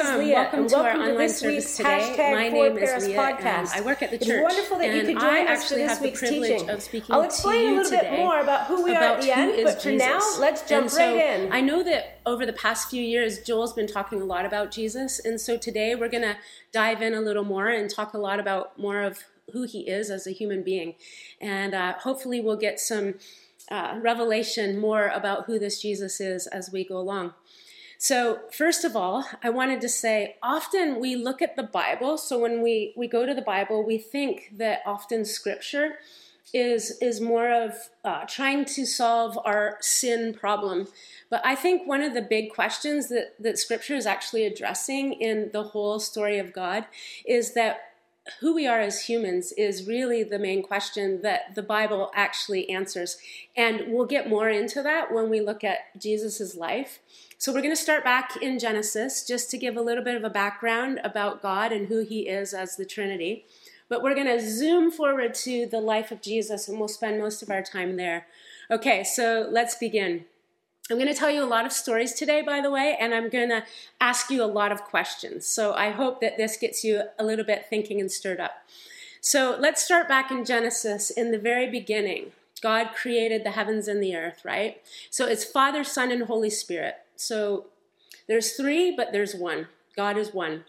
is Leah, welcome and to our to online this service week's today. My name is Leah, podcast. and I work at the church. It's wonderful that you could join I us for actually this have the week's privilege teaching. of speaking to you. I'll explain a little bit more about who we are at the end, but for now, let's jump And so right in. I know that over the past few years, Joel's been talking a lot about Jesus, and so today we're going to dive in a little more and talk a lot about more of who he is as a human being, and uh, hopefully we'll get some uh, revelation more about who this Jesus is as we go along. So, first of all, I wanted to say often we look at the Bible. So, when we, we go to the Bible, we think that often scripture is, is more of uh, trying to solve our sin problem. But I think one of the big questions that, that scripture is actually addressing in the whole story of God is that who we are as humans is really the main question that the Bible actually answers. And we'll get more into that when we look at Jesus' life. So we're going to start back in Genesis just to give a little bit of a background about God and who he is as the Trinity. But we're going to zoom forward to the life of Jesus and we'll spend most of our time there. Okay, so let's begin. I'm going to tell you a lot of stories today, by the way, and I'm going to ask you a lot of questions. So I hope that this gets you a little bit thinking and stirred up. So let's start back in Genesis in the very beginning. God created the heavens and the earth, right? So it's Father, Son, and Holy Spirit. So there's three, but there's one. God is one.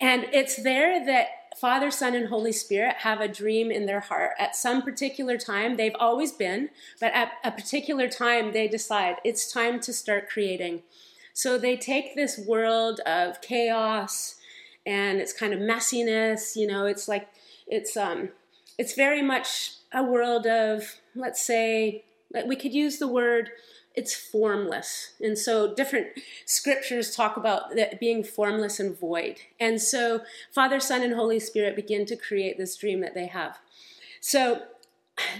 And it's there that Father, Son, and Holy Spirit have a dream in their heart. At some particular time, they've always been, but at a particular time, they decide it's time to start creating. So they take this world of chaos and it's kind of messiness, you know, it's like, it's, um, it's very much a world of, let's say, we could use the word it's formless. And so different scriptures talk about that being formless and void. And so Father, Son, and Holy Spirit begin to create this dream that they have. So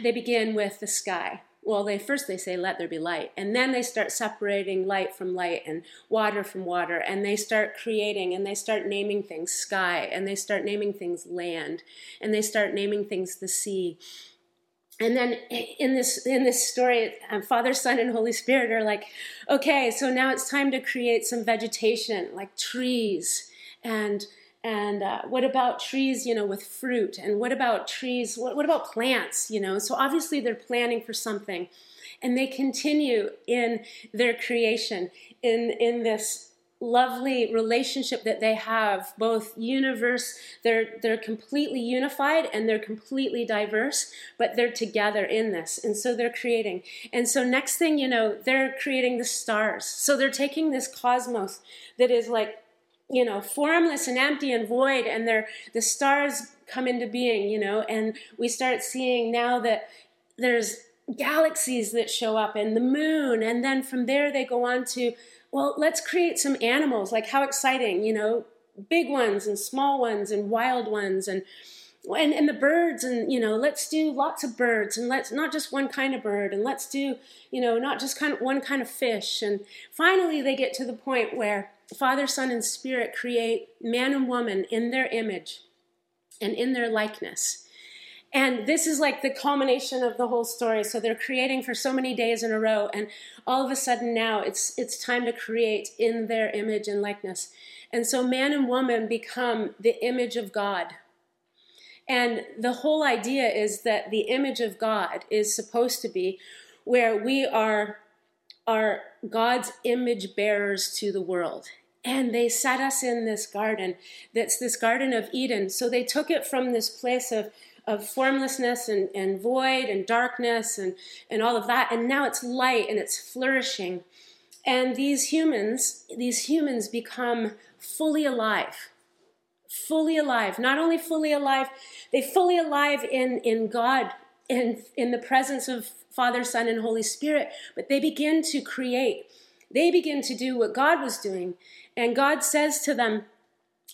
they begin with the sky. Well, they first they say let there be light, and then they start separating light from light and water from water, and they start creating and they start naming things sky, and they start naming things land, and they start naming things the sea and then in this in this story um, father son and holy spirit are like okay so now it's time to create some vegetation like trees. And and uh, what about trees you know with fruit? And what about trees what, what about plants you know? So obviously they're planning for something. And they continue in their creation in in this lovely relationship that they have both universe they're they're completely unified and they're completely diverse but they're together in this and so they're creating. And so next thing you know they're creating the stars. So they're taking this cosmos that is like you know formless and empty and void and they're the stars come into being you know and we start seeing now that there's galaxies that show up and the moon and then from there they go on to well, let's create some animals. Like, how exciting, you know, big ones and small ones and wild ones and and, and the birds and you know let's do lots of birds and let's not just one kind of bird and let's do you know not just kind of one kind of fish and finally they get to the point where father son and spirit create man and woman in their image and in their likeness and this is like the culmination of the whole story. So they're creating for so many days in a row, and all of a sudden now it's it's time to create in their image and likeness. And so man and woman become the image of God. And the whole idea is that the image of God is supposed to be where we are are God's image bearers to the world. And they set us in this garden that's this Garden of Eden. So they took it from this place of of formlessness and, and void and darkness and, and all of that. And now it's light and it's flourishing. And these humans, these humans become fully alive. Fully alive. Not only fully alive, they fully alive in, in God, in, in the presence of Father, Son, and Holy Spirit, but they begin to create. They begin to do what God was doing. And God says to them,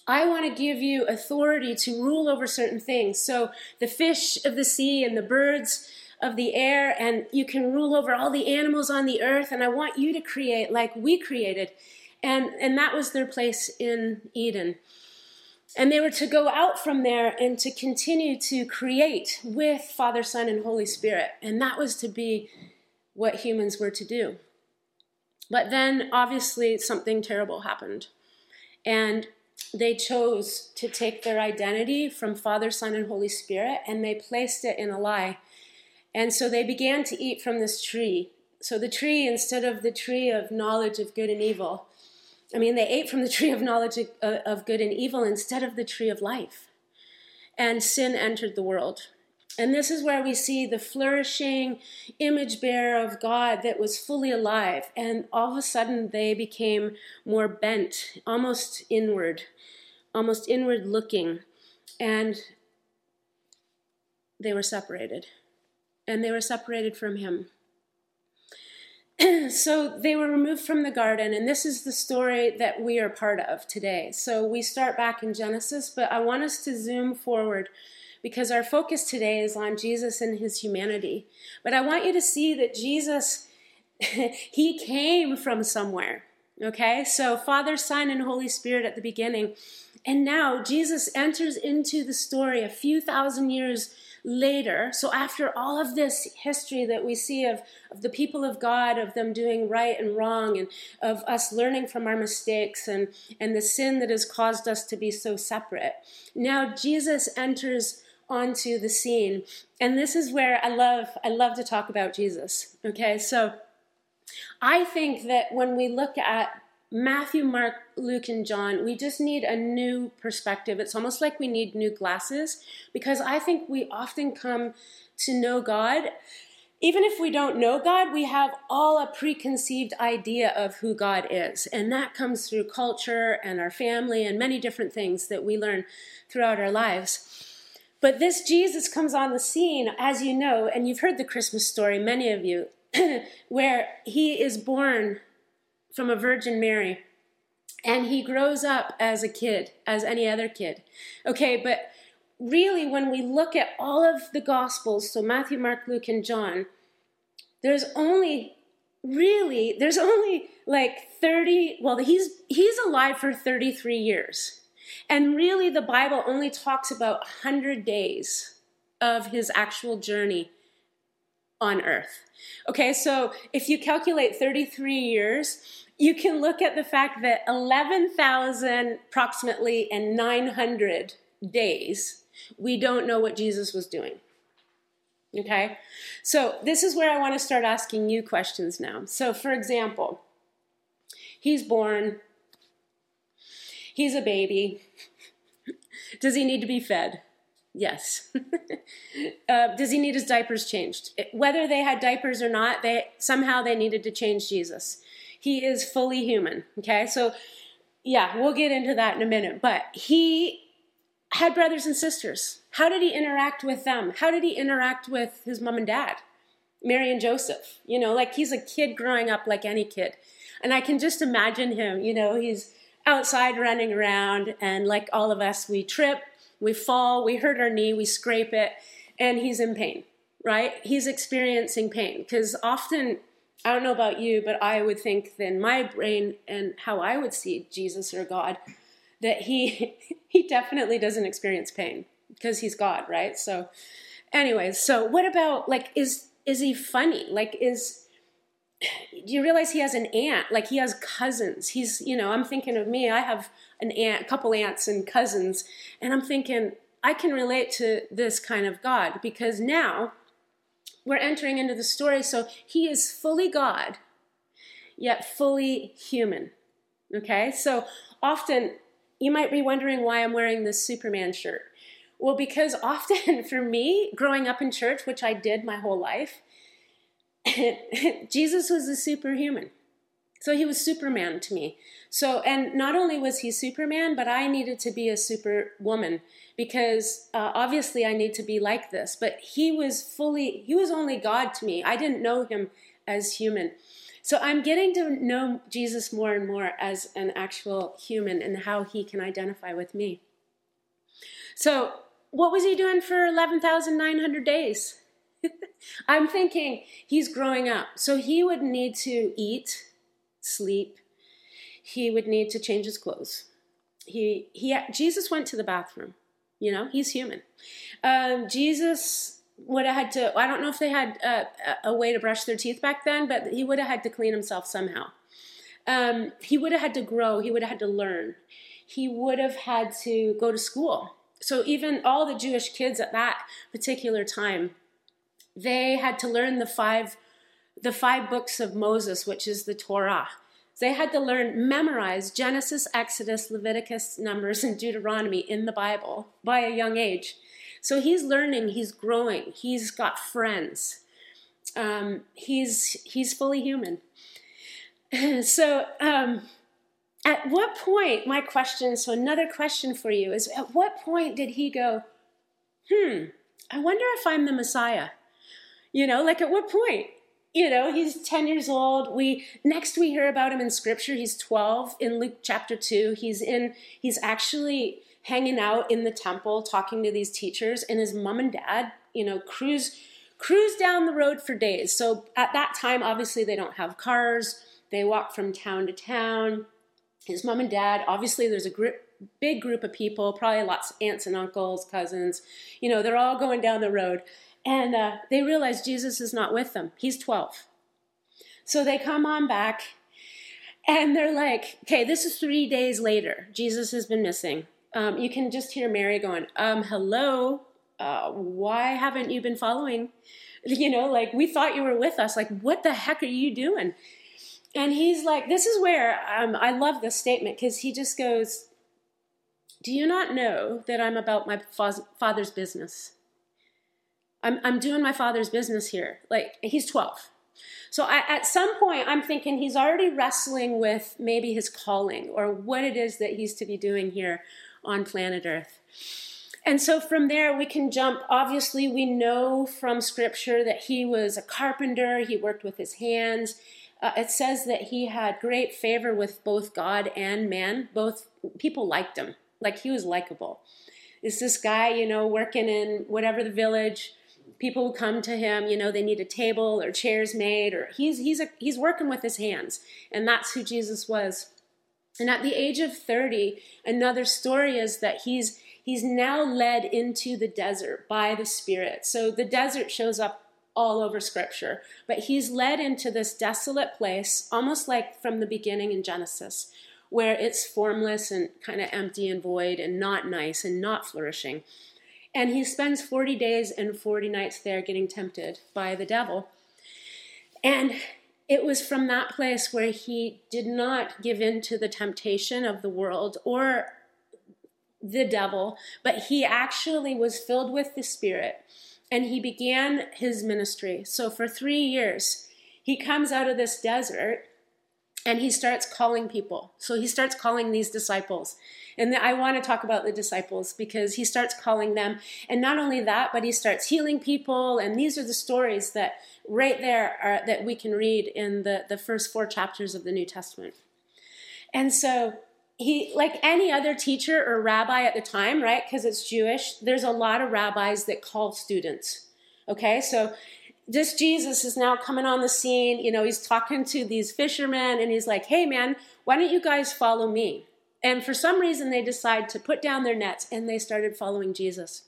I want to give you authority to rule over certain things. So the fish of the sea and the birds of the air, and you can rule over all the animals on the earth. And I want you to create like we created. And, and that was their place in Eden. And they were to go out from there and to continue to create with Father, Son, and Holy Spirit. And that was to be what humans were to do. But then, obviously, something terrible happened. And they chose to take their identity from Father, Son, and Holy Spirit and they placed it in a lie. And so they began to eat from this tree. So the tree, instead of the tree of knowledge of good and evil, I mean, they ate from the tree of knowledge of good and evil instead of the tree of life. And sin entered the world. And this is where we see the flourishing image bearer of God that was fully alive. And all of a sudden, they became more bent, almost inward, almost inward looking. And they were separated. And they were separated from Him. so they were removed from the garden, and this is the story that we are part of today. So we start back in Genesis, but I want us to zoom forward because our focus today is on Jesus and his humanity. But I want you to see that Jesus, he came from somewhere. Okay, so Father, Son, and Holy Spirit at the beginning. And now Jesus enters into the story a few thousand years later. So, after all of this history that we see of, of the people of God, of them doing right and wrong, and of us learning from our mistakes and, and the sin that has caused us to be so separate, now Jesus enters onto the scene. And this is where I love I love to talk about Jesus. Okay? So I think that when we look at Matthew, Mark, Luke, and John, we just need a new perspective. It's almost like we need new glasses because I think we often come to know God. Even if we don't know God, we have all a preconceived idea of who God is. And that comes through culture and our family and many different things that we learn throughout our lives. But this Jesus comes on the scene, as you know, and you've heard the Christmas story, many of you, where he is born from a Virgin Mary and he grows up as a kid, as any other kid. Okay, but really, when we look at all of the Gospels, so Matthew, Mark, Luke, and John, there's only really there's only like 30 well he's he's alive for 33 years and really, the Bible only talks about 100 days of his actual journey on earth. Okay, so if you calculate 33 years, you can look at the fact that 11,000 approximately and 900 days, we don't know what Jesus was doing. Okay, so this is where I want to start asking you questions now. So, for example, he's born He's a baby. Does he need to be fed? Yes. uh, does he need his diapers changed? Whether they had diapers or not, they somehow they needed to change Jesus. He is fully human. Okay, so yeah, we'll get into that in a minute. But he had brothers and sisters. How did he interact with them? How did he interact with his mom and dad, Mary and Joseph? You know, like he's a kid growing up like any kid. And I can just imagine him, you know, he's outside running around, and like all of us, we trip, we fall, we hurt our knee, we scrape it, and he's in pain, right? He's experiencing pain because often, I don't know about you, but I would think then my brain and how I would see Jesus or God that he he definitely doesn't experience pain because he's God, right? So anyways, so what about like is is he funny? Like is do you realize he has an aunt? Like he has cousins. He's, you know, I'm thinking of me. I have an aunt, a couple aunts and cousins, and I'm thinking I can relate to this kind of God because now we're entering into the story. So he is fully God, yet fully human. Okay, so often you might be wondering why I'm wearing this Superman shirt. Well, because often for me, growing up in church, which I did my whole life, Jesus was a superhuman. So he was Superman to me. So, and not only was he Superman, but I needed to be a superwoman because uh, obviously I need to be like this. But he was fully, he was only God to me. I didn't know him as human. So I'm getting to know Jesus more and more as an actual human and how he can identify with me. So, what was he doing for 11,900 days? I'm thinking he's growing up, so he would need to eat, sleep. He would need to change his clothes. He he Jesus went to the bathroom. You know, he's human. Um, Jesus would have had to. I don't know if they had uh, a way to brush their teeth back then, but he would have had to clean himself somehow. Um, he would have had to grow. He would have had to learn. he would have had to go to school. So even all the Jewish kids at that particular time, they had to learn the five the five books of Moses, which is the Torah. They had to learn, memorize Genesis, Exodus, Leviticus, Numbers, and Deuteronomy in the Bible by a young age. So he's learning, he's growing, he's got friends. Um, he's he's fully human. so um, at what point, my question, so another question for you is at what point did he go, hmm, I wonder if I'm the Messiah? You know, like at what point? You know, he's 10 years old. We next we hear about him in scripture. He's 12 in Luke chapter 2. He's in he's actually hanging out in the temple talking to these teachers and his mom and dad, you know, cruise cruise down the road for days. So at that time obviously they don't have cars. They walk from town to town his mom and dad. Obviously, there's a group, big group of people, probably lots of aunts and uncles, cousins. You know, they're all going down the road. And uh, they realize Jesus is not with them. He's 12. So they come on back and they're like, okay, this is three days later. Jesus has been missing. Um, you can just hear Mary going, um, hello, uh, why haven't you been following? You know, like we thought you were with us. Like, what the heck are you doing? and he's like, this is where um, I love this statement because he just goes, Do you not know that I'm about my father's business? I'm, I'm doing my father's business here. Like, he's 12. So I, at some point, I'm thinking he's already wrestling with maybe his calling or what it is that he's to be doing here on planet Earth. And so from there, we can jump. Obviously, we know from scripture that he was a carpenter, he worked with his hands uh, it says that he had great favor with both God and man. Both people liked him, like he was likable. Is this guy, you know, working in whatever the village? People who come to him, you know, they need a table or chairs made, or he's he's a, he's working with his hands, and that's who Jesus was. And at the age of 30, another story is that he's he's now led into the desert by the Spirit. So the desert shows up all over scripture. But he's led into this desolate place, almost like from the beginning in Genesis, where it's formless and kind of empty and void and not nice and not flourishing. And he spends 40 days and 40 nights there getting tempted by the devil. And it was from that place where he did not give in to the temptation of the world or the devil, but he actually was filled with the Spirit and he began his ministry. So for three years, he comes out of this desert and he starts calling people. So he starts calling these disciples. And I want to talk about the disciples because he starts calling them. And not only that, but he starts healing people. And these are the stories that right there are, that we can read in the, the first four chapters of the New Testament. And so he like any other teacher or rabbi at the time right because it's jewish there's a lot of rabbis that call students okay so this jesus is now coming on the scene you know he's talking to these fishermen and he's like hey man why don't you guys follow me and for some reason they decide to put down their nets and they started following jesus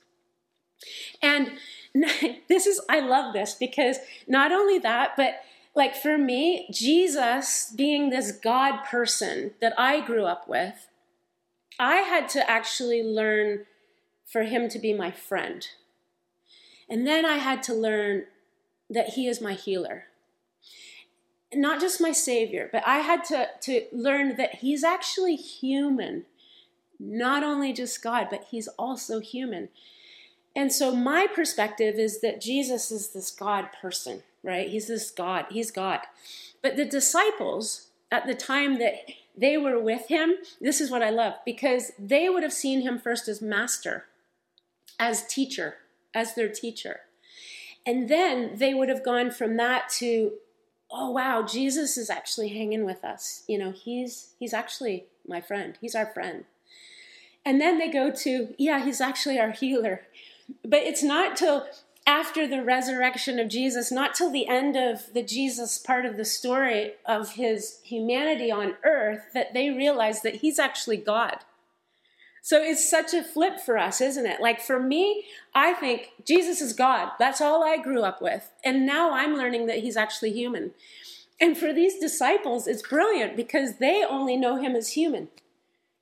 and this is i love this because not only that but like for me, Jesus being this God person that I grew up with, I had to actually learn for him to be my friend. And then I had to learn that he is my healer. Not just my savior, but I had to, to learn that he's actually human. Not only just God, but he's also human. And so my perspective is that Jesus is this God person right? He's this God. He's God. But the disciples, at the time that they were with him, this is what I love, because they would have seen him first as master, as teacher, as their teacher. And then they would have gone from that to, oh wow, Jesus is actually hanging with us. You know, he's he's actually my friend. He's our friend. And then they go to, yeah, he's actually our healer. But it's not till after the resurrection of Jesus, not till the end of the Jesus part of the story of his humanity on earth, that they realize that he's actually God. So it's such a flip for us, isn't it? Like for me, I think Jesus is God. That's all I grew up with. And now I'm learning that he's actually human. And for these disciples, it's brilliant because they only know him as human.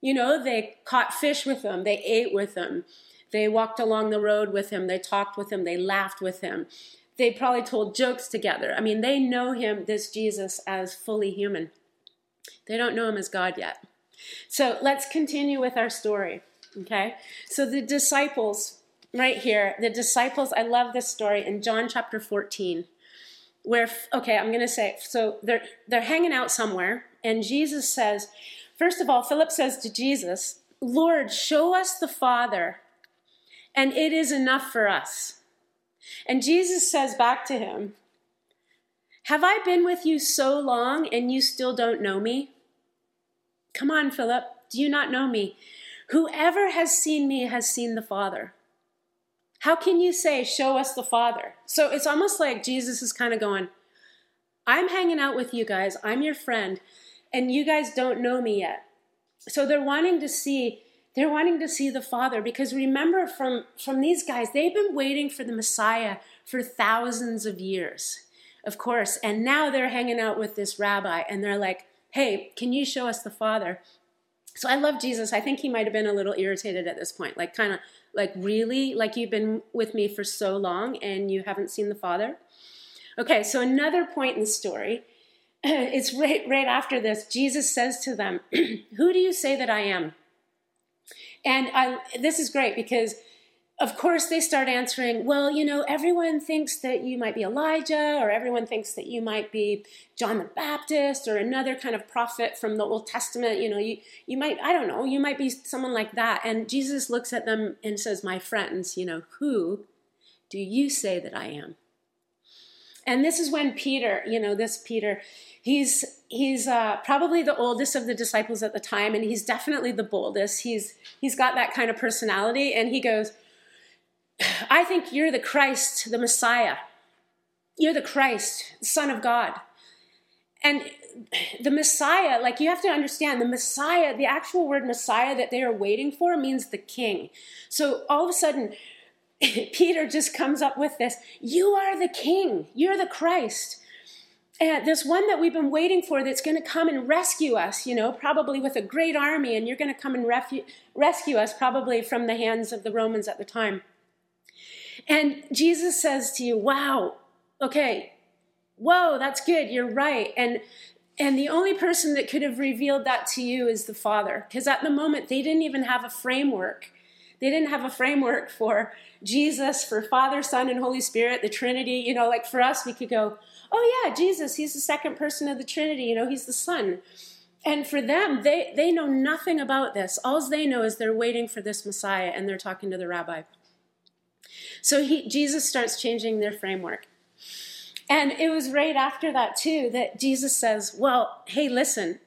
You know, they caught fish with him, they ate with him, they walked along the road with him, they talked with him, they laughed with him. They probably told jokes together. I mean, they know him, this Jesus, as fully human. They don't know him as God yet. So let's continue with our story. Okay? So the disciples, right here, the disciples, I love this story in John chapter 14 where okay i'm going to say so they're they're hanging out somewhere and jesus says first of all philip says to jesus lord show us the father and it is enough for us and jesus says back to him have i been with you so long and you still don't know me come on philip do you not know me Whoever has seen me has seen the Father. How can you say, Show us the Father? So it's almost like Jesus is kind of going, I'm hanging out with you guys, I'm your friend, and you guys don't know me yet. So they're wanting to see. They're wanting to see the Father because remember from, from these guys, they've been waiting for the Messiah for thousands of years, of course. And now they're hanging out with this rabbi and they're like, hey, can you show us the Father? So I love Jesus. I think he might have been a little irritated at this point, like kind of like really like you've been with me for so long and you haven't seen the Father. Okay, so another point in the story, it's right right after this. Jesus says to them, "Who do you say that I am?" And I this is great because of course, they start answering, well, you know, everyone thinks that you might be Elijah, or everyone thinks that you might be John the Baptist, or another kind of prophet from the Old Testament. You know, you, you might, I don't know, you might be someone like that. And Jesus looks at them and says, My friends, you know, who do you say that I am? And this is when Peter, you know, this Peter, he's he's uh, probably the oldest of the disciples at the time, and he's definitely the boldest. He's he's got that kind of personality, and he goes, I think you're the Christ, the Messiah. You're the Christ, Son of God. And the Messiah, like you have to understand, the Messiah, the actual word Messiah that they are waiting for means the king. So all of a sudden, Peter just comes up with this You are the king, you're the Christ. And this one that we've been waiting for that's going to come and rescue us, you know, probably with a great army, and you're going to come and refu- rescue us, probably from the hands of the Romans at the time. And Jesus says to you, wow, okay, whoa, that's good, you're right. And and the only person that could have revealed that to you is the Father. Because at the moment, they didn't even have a framework. They didn't have a framework for Jesus, for Father, Son, and Holy Spirit, the Trinity. You know, like for us, we could go, oh, yeah, Jesus, he's the second person of the Trinity. You know, he's the Son. And for them, they, they know nothing about this. All they know is they're waiting for this Messiah and they're talking to the rabbi. So he, Jesus starts changing their framework. And it was right after that, too, that Jesus says, Well, hey, listen,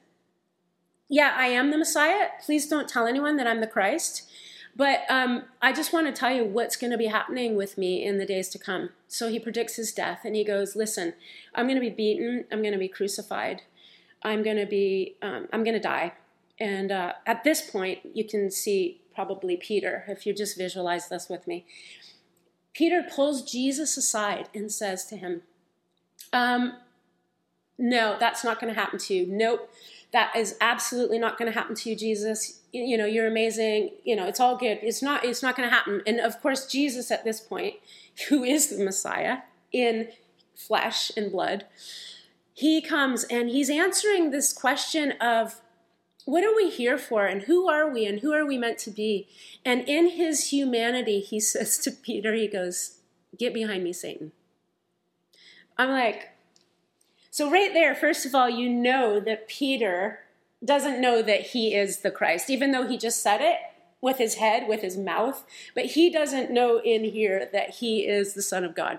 yeah, I am the Messiah. Please don't tell anyone that I'm the Christ. But um, I just want to tell you what's going to be happening with me in the days to come. So he predicts his death and he goes, Listen, I'm going to be beaten. I'm going to be crucified. I'm going to be, um, I'm going to die. And uh, at this point, you can see probably Peter, if you just visualize this with me. Peter pulls Jesus aside and says to him, um, No, that's not going to happen to you. Nope, that is absolutely not going to happen to you, Jesus. You know, you're amazing. You know, it's all good. It's not. It's not going to happen. And of course, Jesus at this point, who is the Messiah in flesh and blood, he comes and he's answering this question of what are we here for and who are we and who are we meant to be? And in his humanity, he says to Peter, he goes, Get behind me, Satan. I'm like, so right there, first of all, you know that Peter doesn't know that he is the Christ, even though he just said it with his head, with his mouth, but he doesn't know in here that he is the Son of God.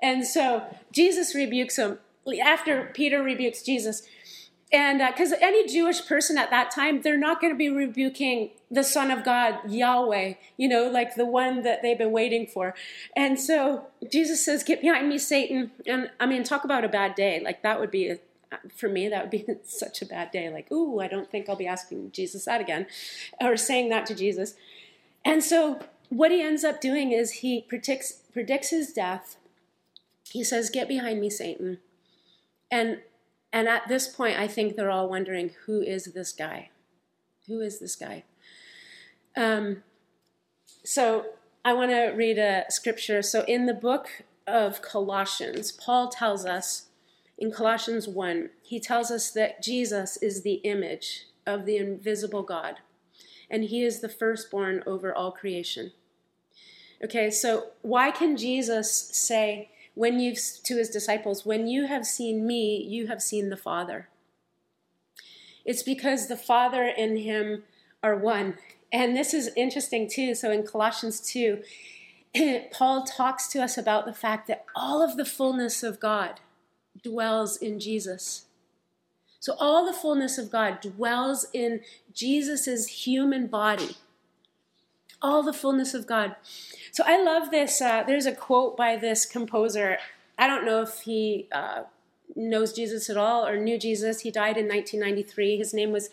And so Jesus rebukes him. After Peter rebukes Jesus, and because uh, any Jewish person at that time, they're not going to be rebuking the Son of God, Yahweh, you know, like the one that they've been waiting for. And so Jesus says, Get behind me, Satan. And I mean, talk about a bad day. Like that would be, a, for me, that would be such a bad day. Like, ooh, I don't think I'll be asking Jesus that again or saying that to Jesus. And so what he ends up doing is he predicts, predicts his death. He says, Get behind me, Satan. And and at this point, I think they're all wondering who is this guy? Who is this guy? Um, so I want to read a scripture. So in the book of Colossians, Paul tells us in Colossians 1, he tells us that Jesus is the image of the invisible God, and he is the firstborn over all creation. Okay, so why can Jesus say when you've to his disciples, when you have seen me, you have seen the Father? It's because the Father and him are one. And this is interesting too. So in Colossians 2, Paul talks to us about the fact that all of the fullness of God dwells in Jesus. So all the fullness of God dwells in Jesus' human body. All the fullness of God. So I love this. Uh, there's a quote by this composer. I don't know if he uh, knows Jesus at all or knew Jesus. He died in 1993. His name was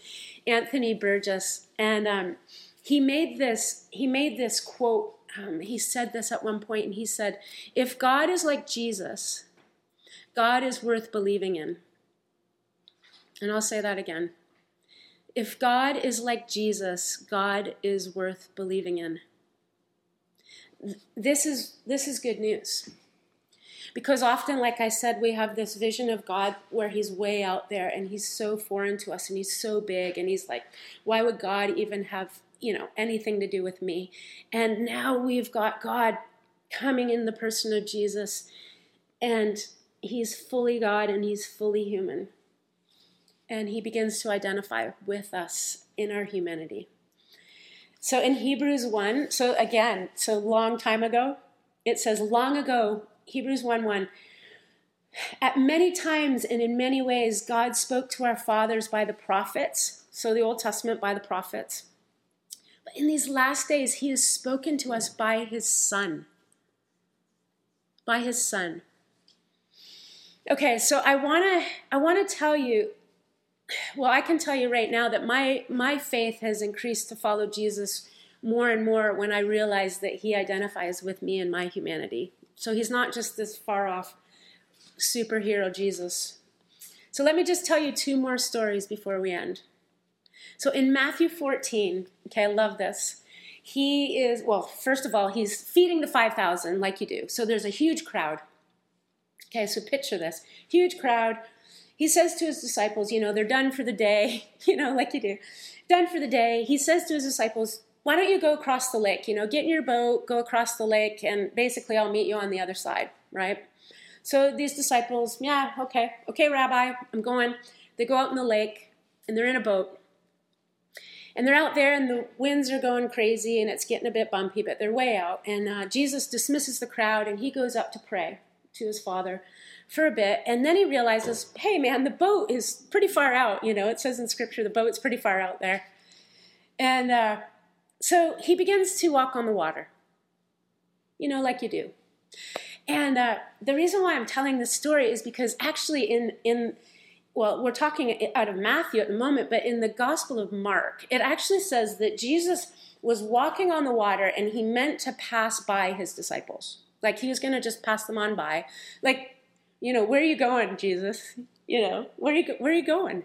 Anthony Burgess, and um, he made this. He made this quote um, he said this at one point, and he said, If God is like Jesus, God is worth believing in. And I'll say that again. If God is like Jesus, God is worth believing in. This is, this is good news. Because often, like I said, we have this vision of God where He's way out there and He's so foreign to us and He's so big and He's like, why would God even have you know, anything to do with me. And now we've got God coming in the person of Jesus, and he's fully God and he's fully human. And he begins to identify with us in our humanity. So in Hebrews 1, so again, so long time ago, it says long ago, Hebrews 1 1. At many times and in many ways, God spoke to our fathers by the prophets, so the Old Testament by the prophets. But in these last days, he has spoken to us by his Son. By his Son. Okay, so I want to I want to tell you well, I can tell you right now that my my faith has increased to follow Jesus more and more when I realize that he identifies with me and my humanity. So he's not just this far off superhero Jesus. So let me just tell you two more stories before we end. So in Matthew 14, okay, I love this. He is, well, first of all, he's feeding the 5,000 like you do. So there's a huge crowd. Okay, so picture this huge crowd. He says to his disciples, you know, they're done for the day, you know, like you do, done for the day. He says to his disciples, why don't you go across the lake? You know, get in your boat, go across the lake, and basically I'll meet you on the other side, right? So these disciples, yeah, okay, okay, Rabbi, I'm going. They go out in the lake and they're in a boat. And they're out there, and the winds are going crazy, and it's getting a bit bumpy, but they're way out. And uh, Jesus dismisses the crowd, and he goes up to pray to his father for a bit. And then he realizes, hey, man, the boat is pretty far out. You know, it says in Scripture the boat's pretty far out there. And uh, so he begins to walk on the water, you know, like you do. And uh, the reason why I'm telling this story is because actually, in, in well, we're talking out of Matthew at the moment, but in the Gospel of Mark, it actually says that Jesus was walking on the water and he meant to pass by his disciples. Like he was going to just pass them on by. Like, you know, where are you going, Jesus? You know, where are you, where are you going?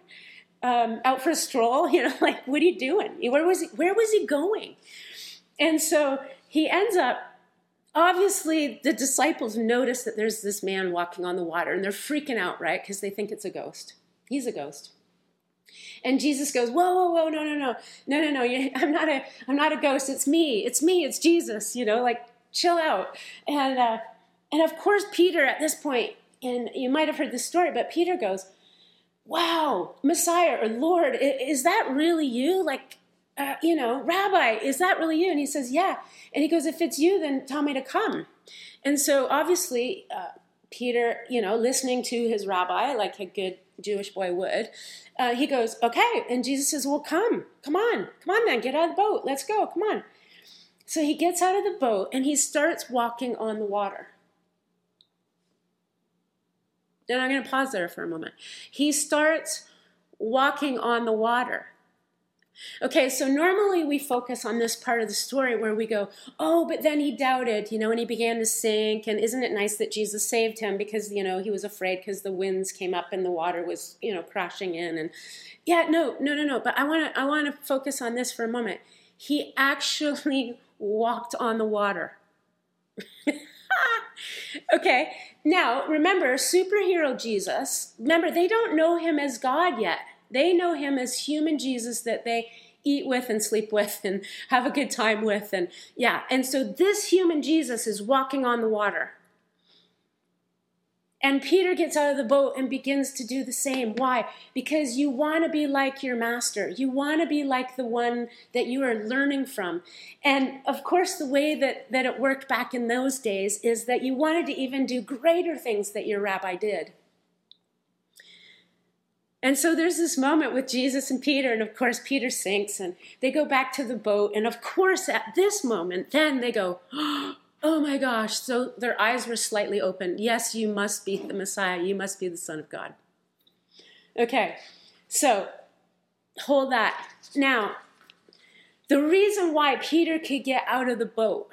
Um, out for a stroll? You know, like, what are you doing? Where was he, where was he going? And so he ends up obviously the disciples notice that there's this man walking on the water and they're freaking out, right? Because they think it's a ghost. He's a ghost. And Jesus goes, whoa, whoa, whoa, no, no, no, no, no, no. I'm not a, I'm not a ghost. It's me. It's me. It's Jesus. You know, like chill out. And uh, and of course, Peter at this point, and you might have heard this story, but Peter goes, "Wow, Messiah or Lord, is that really you? Like, uh, you know, Rabbi, is that really you?" And he says, "Yeah." And he goes, If it's you, then tell me to come. And so obviously, uh, Peter, you know, listening to his rabbi like a good Jewish boy would, uh, he goes, Okay. And Jesus says, Well, come, come on, come on, man, get out of the boat. Let's go, come on. So he gets out of the boat and he starts walking on the water. And I'm going to pause there for a moment. He starts walking on the water. Okay, so normally we focus on this part of the story where we go, oh, but then he doubted, you know, and he began to sink. And isn't it nice that Jesus saved him because, you know, he was afraid because the winds came up and the water was, you know, crashing in. And yeah, no, no, no, no. But I want to, I want to focus on this for a moment. He actually walked on the water. okay, now remember, superhero Jesus, remember, they don't know him as God yet. They know him as human Jesus that they eat with and sleep with and have a good time with. And yeah, and so this human Jesus is walking on the water. And Peter gets out of the boat and begins to do the same. Why? Because you want to be like your master. You want to be like the one that you are learning from. And of course, the way that, that it worked back in those days is that you wanted to even do greater things that your rabbi did. And so there's this moment with Jesus and Peter, and of course, Peter sinks, and they go back to the boat. And of course, at this moment, then they go, Oh Oh my gosh. So their eyes were slightly open. Yes, you must be the Messiah. You must be the Son of God. Okay, so hold that. Now, the reason why Peter could get out of the boat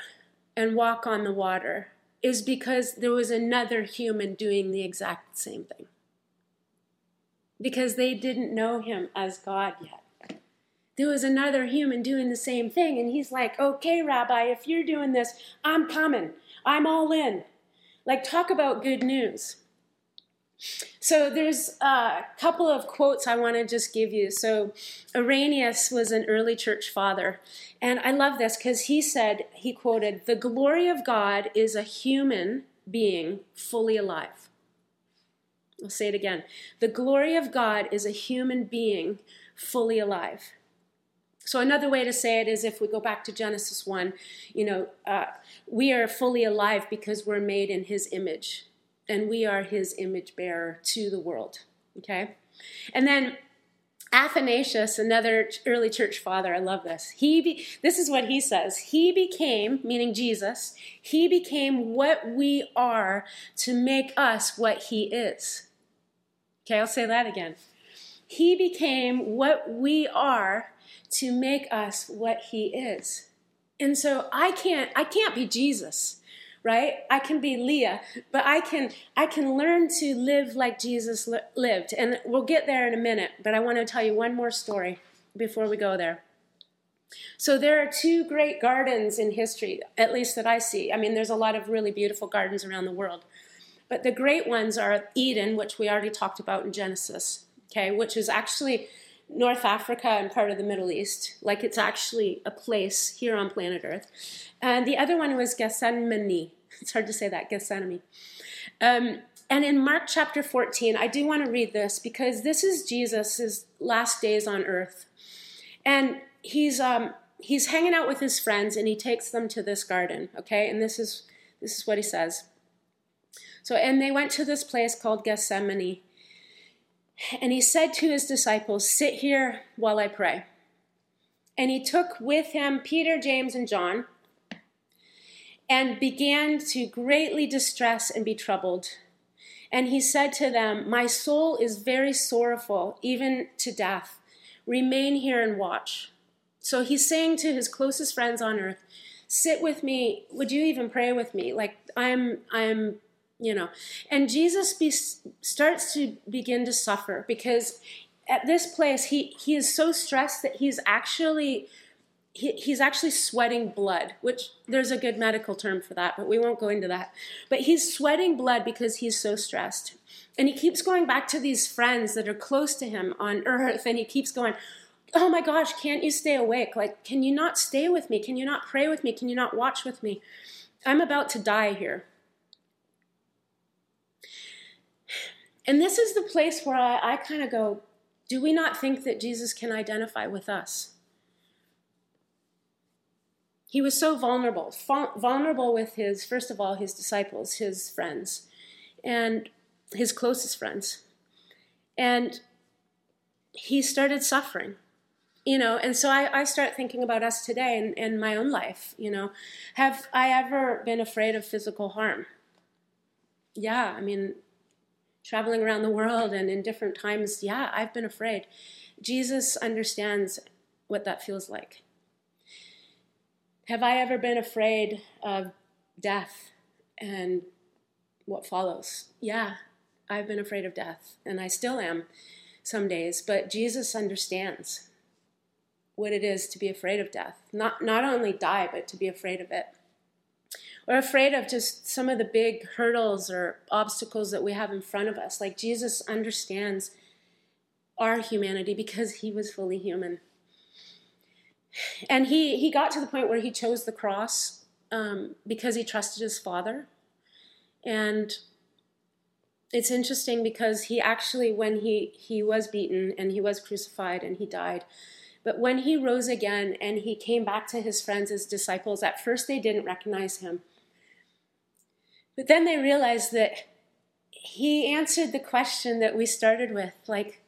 and walk on the water is because there was another human doing the exact same thing because they didn't know him as God yet. There was another human doing the same thing, and he's like, Okay, Rabbi, if you're doing this, I'm coming. I'm all in. Like, talk about good news. So there's a couple of quotes I want to just give you. So Irenaeus was an early church father, and I love this because he said, he quoted, "The glory of God is a human being fully alive." I'll say it again. The glory of God is a human being fully alive. So, another way to say it is if we go back to Genesis 1, you know, uh, we are fully alive because we're made in his image, and we are his image bearer to the world. Okay? And then Athanasius, another early church father, I love this. He be, this is what he says. He became, meaning Jesus, he became what we are to make us what he is. Okay, I'll say that again. He became what we are to make us what he is. And so I can't I can't be Jesus, right? I can be Leah, but I can I can learn to live like Jesus lived. And we'll get there in a minute, but I want to tell you one more story before we go there. So there are two great gardens in history, at least that I see. I mean, there's a lot of really beautiful gardens around the world. But the great ones are Eden, which we already talked about in Genesis, okay, which is actually North Africa and part of the Middle East. Like it's actually a place here on planet Earth. And the other one was Gethsemane. It's hard to say that, Gethsemane. Um, and in Mark chapter 14, I do want to read this because this is Jesus' last days on earth. And he's um, he's hanging out with his friends and he takes them to this garden, okay? And this is this is what he says. So, and they went to this place called Gethsemane. And he said to his disciples, Sit here while I pray. And he took with him Peter, James, and John and began to greatly distress and be troubled. And he said to them, My soul is very sorrowful, even to death. Remain here and watch. So he's saying to his closest friends on earth, Sit with me. Would you even pray with me? Like, I'm, I'm you know. And jesus be, starts to begin to suffer because at this place he he is so stressed that he's actually he, he's actually sweating blood which there's a good medical term for that but we won't go into that. But he's sweating blood because he's so stressed. And he keeps going back to these friends that are close to him on earth and he keeps going oh my gosh can't you stay awake? Like can you not stay with me? Can you not pray with me? Can you not watch with me? I'm about to die here And this is the place where I, I kind of go, do we not think that Jesus can identify with us? He was so vulnerable, vulnerable with his, first of all, his disciples, his friends, and his closest friends. And he started suffering you know and so I, I, start thinking about us today and, in my own life you know have i ever been afraid of physical harm yeah i mean traveling around the world and in different times, yeah, I've been afraid. Jesus understands what that feels like. Have I ever been afraid of death and what follows? Yeah, I've been afraid of death, and I still am some days, but Jesus understands what it is to be afraid of death. Not, not only die, but to be afraid of it. Or afraid of just some of the big hurdles or obstacles that we have in front of us. Like Jesus understands our humanity because he was fully human. And he, he got to the point where he chose the cross um, because he trusted his father. And it's interesting because he actually, when he, he was beaten and he was crucified and he died, but when he rose again and he came back to his friends, his disciples, at first they didn't recognize him. But then they realized that he answered the question that we started with like,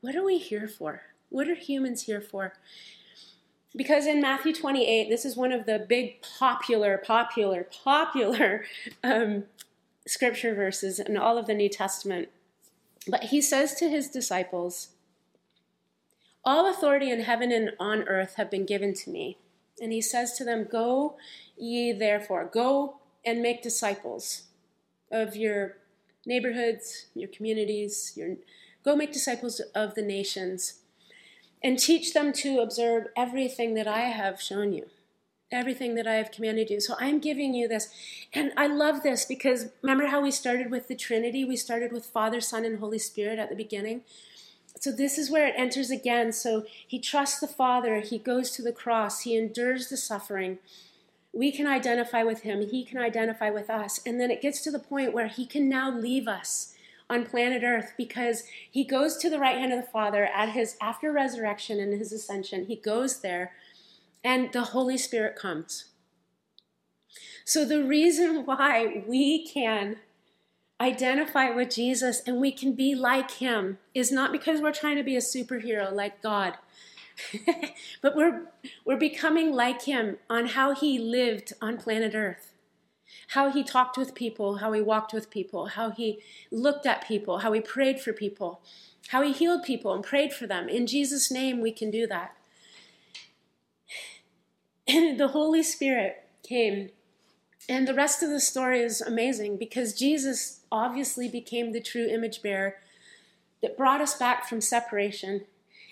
what are we here for? What are humans here for? Because in Matthew 28, this is one of the big popular, popular, popular um, scripture verses in all of the New Testament. But he says to his disciples, All authority in heaven and on earth have been given to me. And he says to them, Go ye therefore, go and make disciples of your neighborhoods, your communities, your go make disciples of the nations and teach them to observe everything that I have shown you everything that I have commanded you. So I'm giving you this. And I love this because remember how we started with the Trinity? We started with Father, Son, and Holy Spirit at the beginning. So this is where it enters again. So he trusts the Father, he goes to the cross, he endures the suffering. We can identify with him, he can identify with us. And then it gets to the point where he can now leave us on planet earth because he goes to the right hand of the father at his after resurrection and his ascension he goes there and the Holy Spirit comes. So, the reason why we can identify with Jesus and we can be like him is not because we're trying to be a superhero like God, but we're, we're becoming like him on how he lived on planet Earth, how he talked with people, how he walked with people, how he looked at people, how he prayed for people, how he healed people and prayed for them. In Jesus' name, we can do that. The Holy Spirit came. And the rest of the story is amazing because Jesus obviously became the true image bearer that brought us back from separation.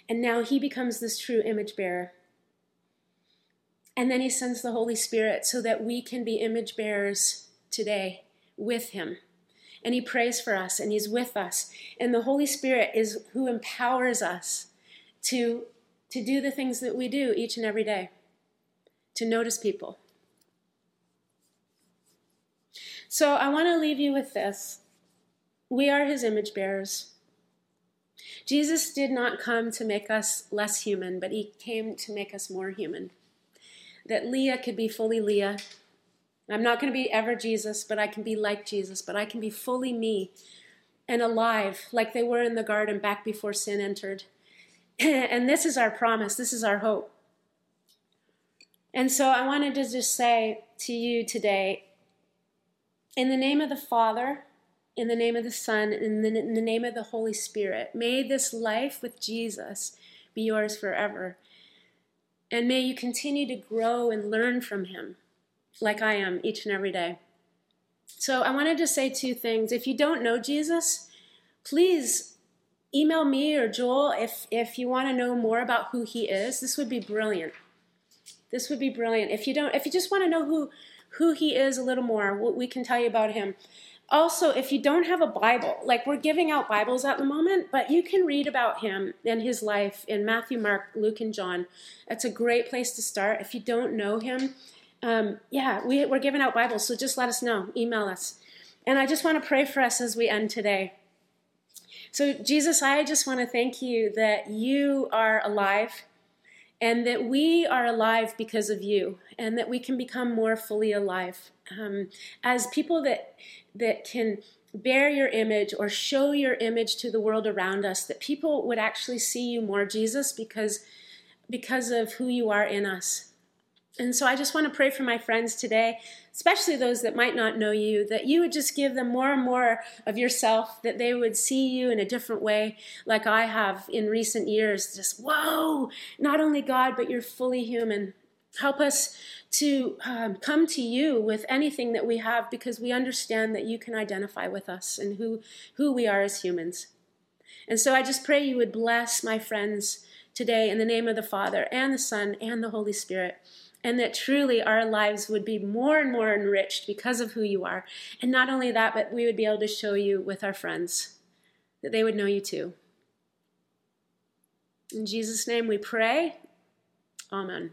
And now he becomes this true image bearer. And then he sends the Holy Spirit so that we can be image bearers today with him. And he prays for us and he's with us. And the Holy Spirit is who empowers us to, to do the things that we do each and every day to notice people. So I want to leave you with this. We are his image bearers. Jesus did not come to make us less human, but he came to make us more human. That Leah could be fully Leah. I'm not going to be ever Jesus, but I can be like Jesus, but I can be fully me and alive like they were in the garden back before sin entered. and this is our promise, this is our hope. And so I wanted to just say to you today, in the name of the Father, in the name of the Son, in the, in the name of the Holy Spirit, may this life with Jesus be yours forever. And may you continue to grow and learn from him like I am each and every day. So I wanted to say two things. If you don't know Jesus, please email me or Joel if, if you want to know more about who he is. This would be brilliant. This would be brilliant. If you don't, if you just want to know who who he is a little more, we can tell you about him. Also, if you don't have a Bible, like we're giving out Bibles at the moment, but you can read about him and his life in Matthew, Mark, Luke, and John. That's a great place to start. If you don't know him, um, yeah, we, we're giving out Bibles, so just let us know. Email us. And I just want to pray for us as we end today. So, Jesus, I just want to thank you that you are alive and that we are alive because of you and that we can become more fully alive um, as people that that can bear your image or show your image to the world around us that people would actually see you more jesus because because of who you are in us And so I just want to pray for my friends today, especially those that might not know you, that you would just give them more and more of yourself, that they would see you in a different way, like I have in recent years. Just, whoa, not only God, but you're fully human. Help us to um, come to you with anything that we have because we understand that you can identify with us and who, who we are as humans. And so I just pray you would bless my friends today in the name of the Father and the Son and the Holy Spirit and that truly our lives would be more and more enriched because of who you are. And not only that, but we would be able to show you with our friends that they would know you too. In Jesus' name we pray. Amen.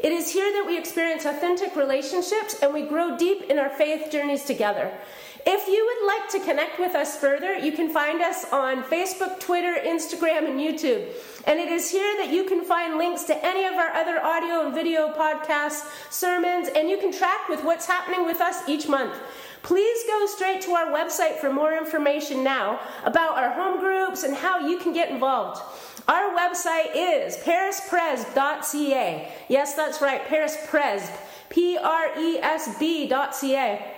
It is here that we experience authentic relationships and we grow deep in our faith journeys together. If you would like to connect with us further, you can find us on Facebook, Twitter, Instagram, and YouTube. And it is here that you can find links to any of our other audio and video podcasts, sermons, and you can track with what's happening with us each month. Please go straight to our website for more information now about our home groups and how you can get involved. Our website is parispresb.ca. Yes, that's right, parispresb, P R E S B.ca.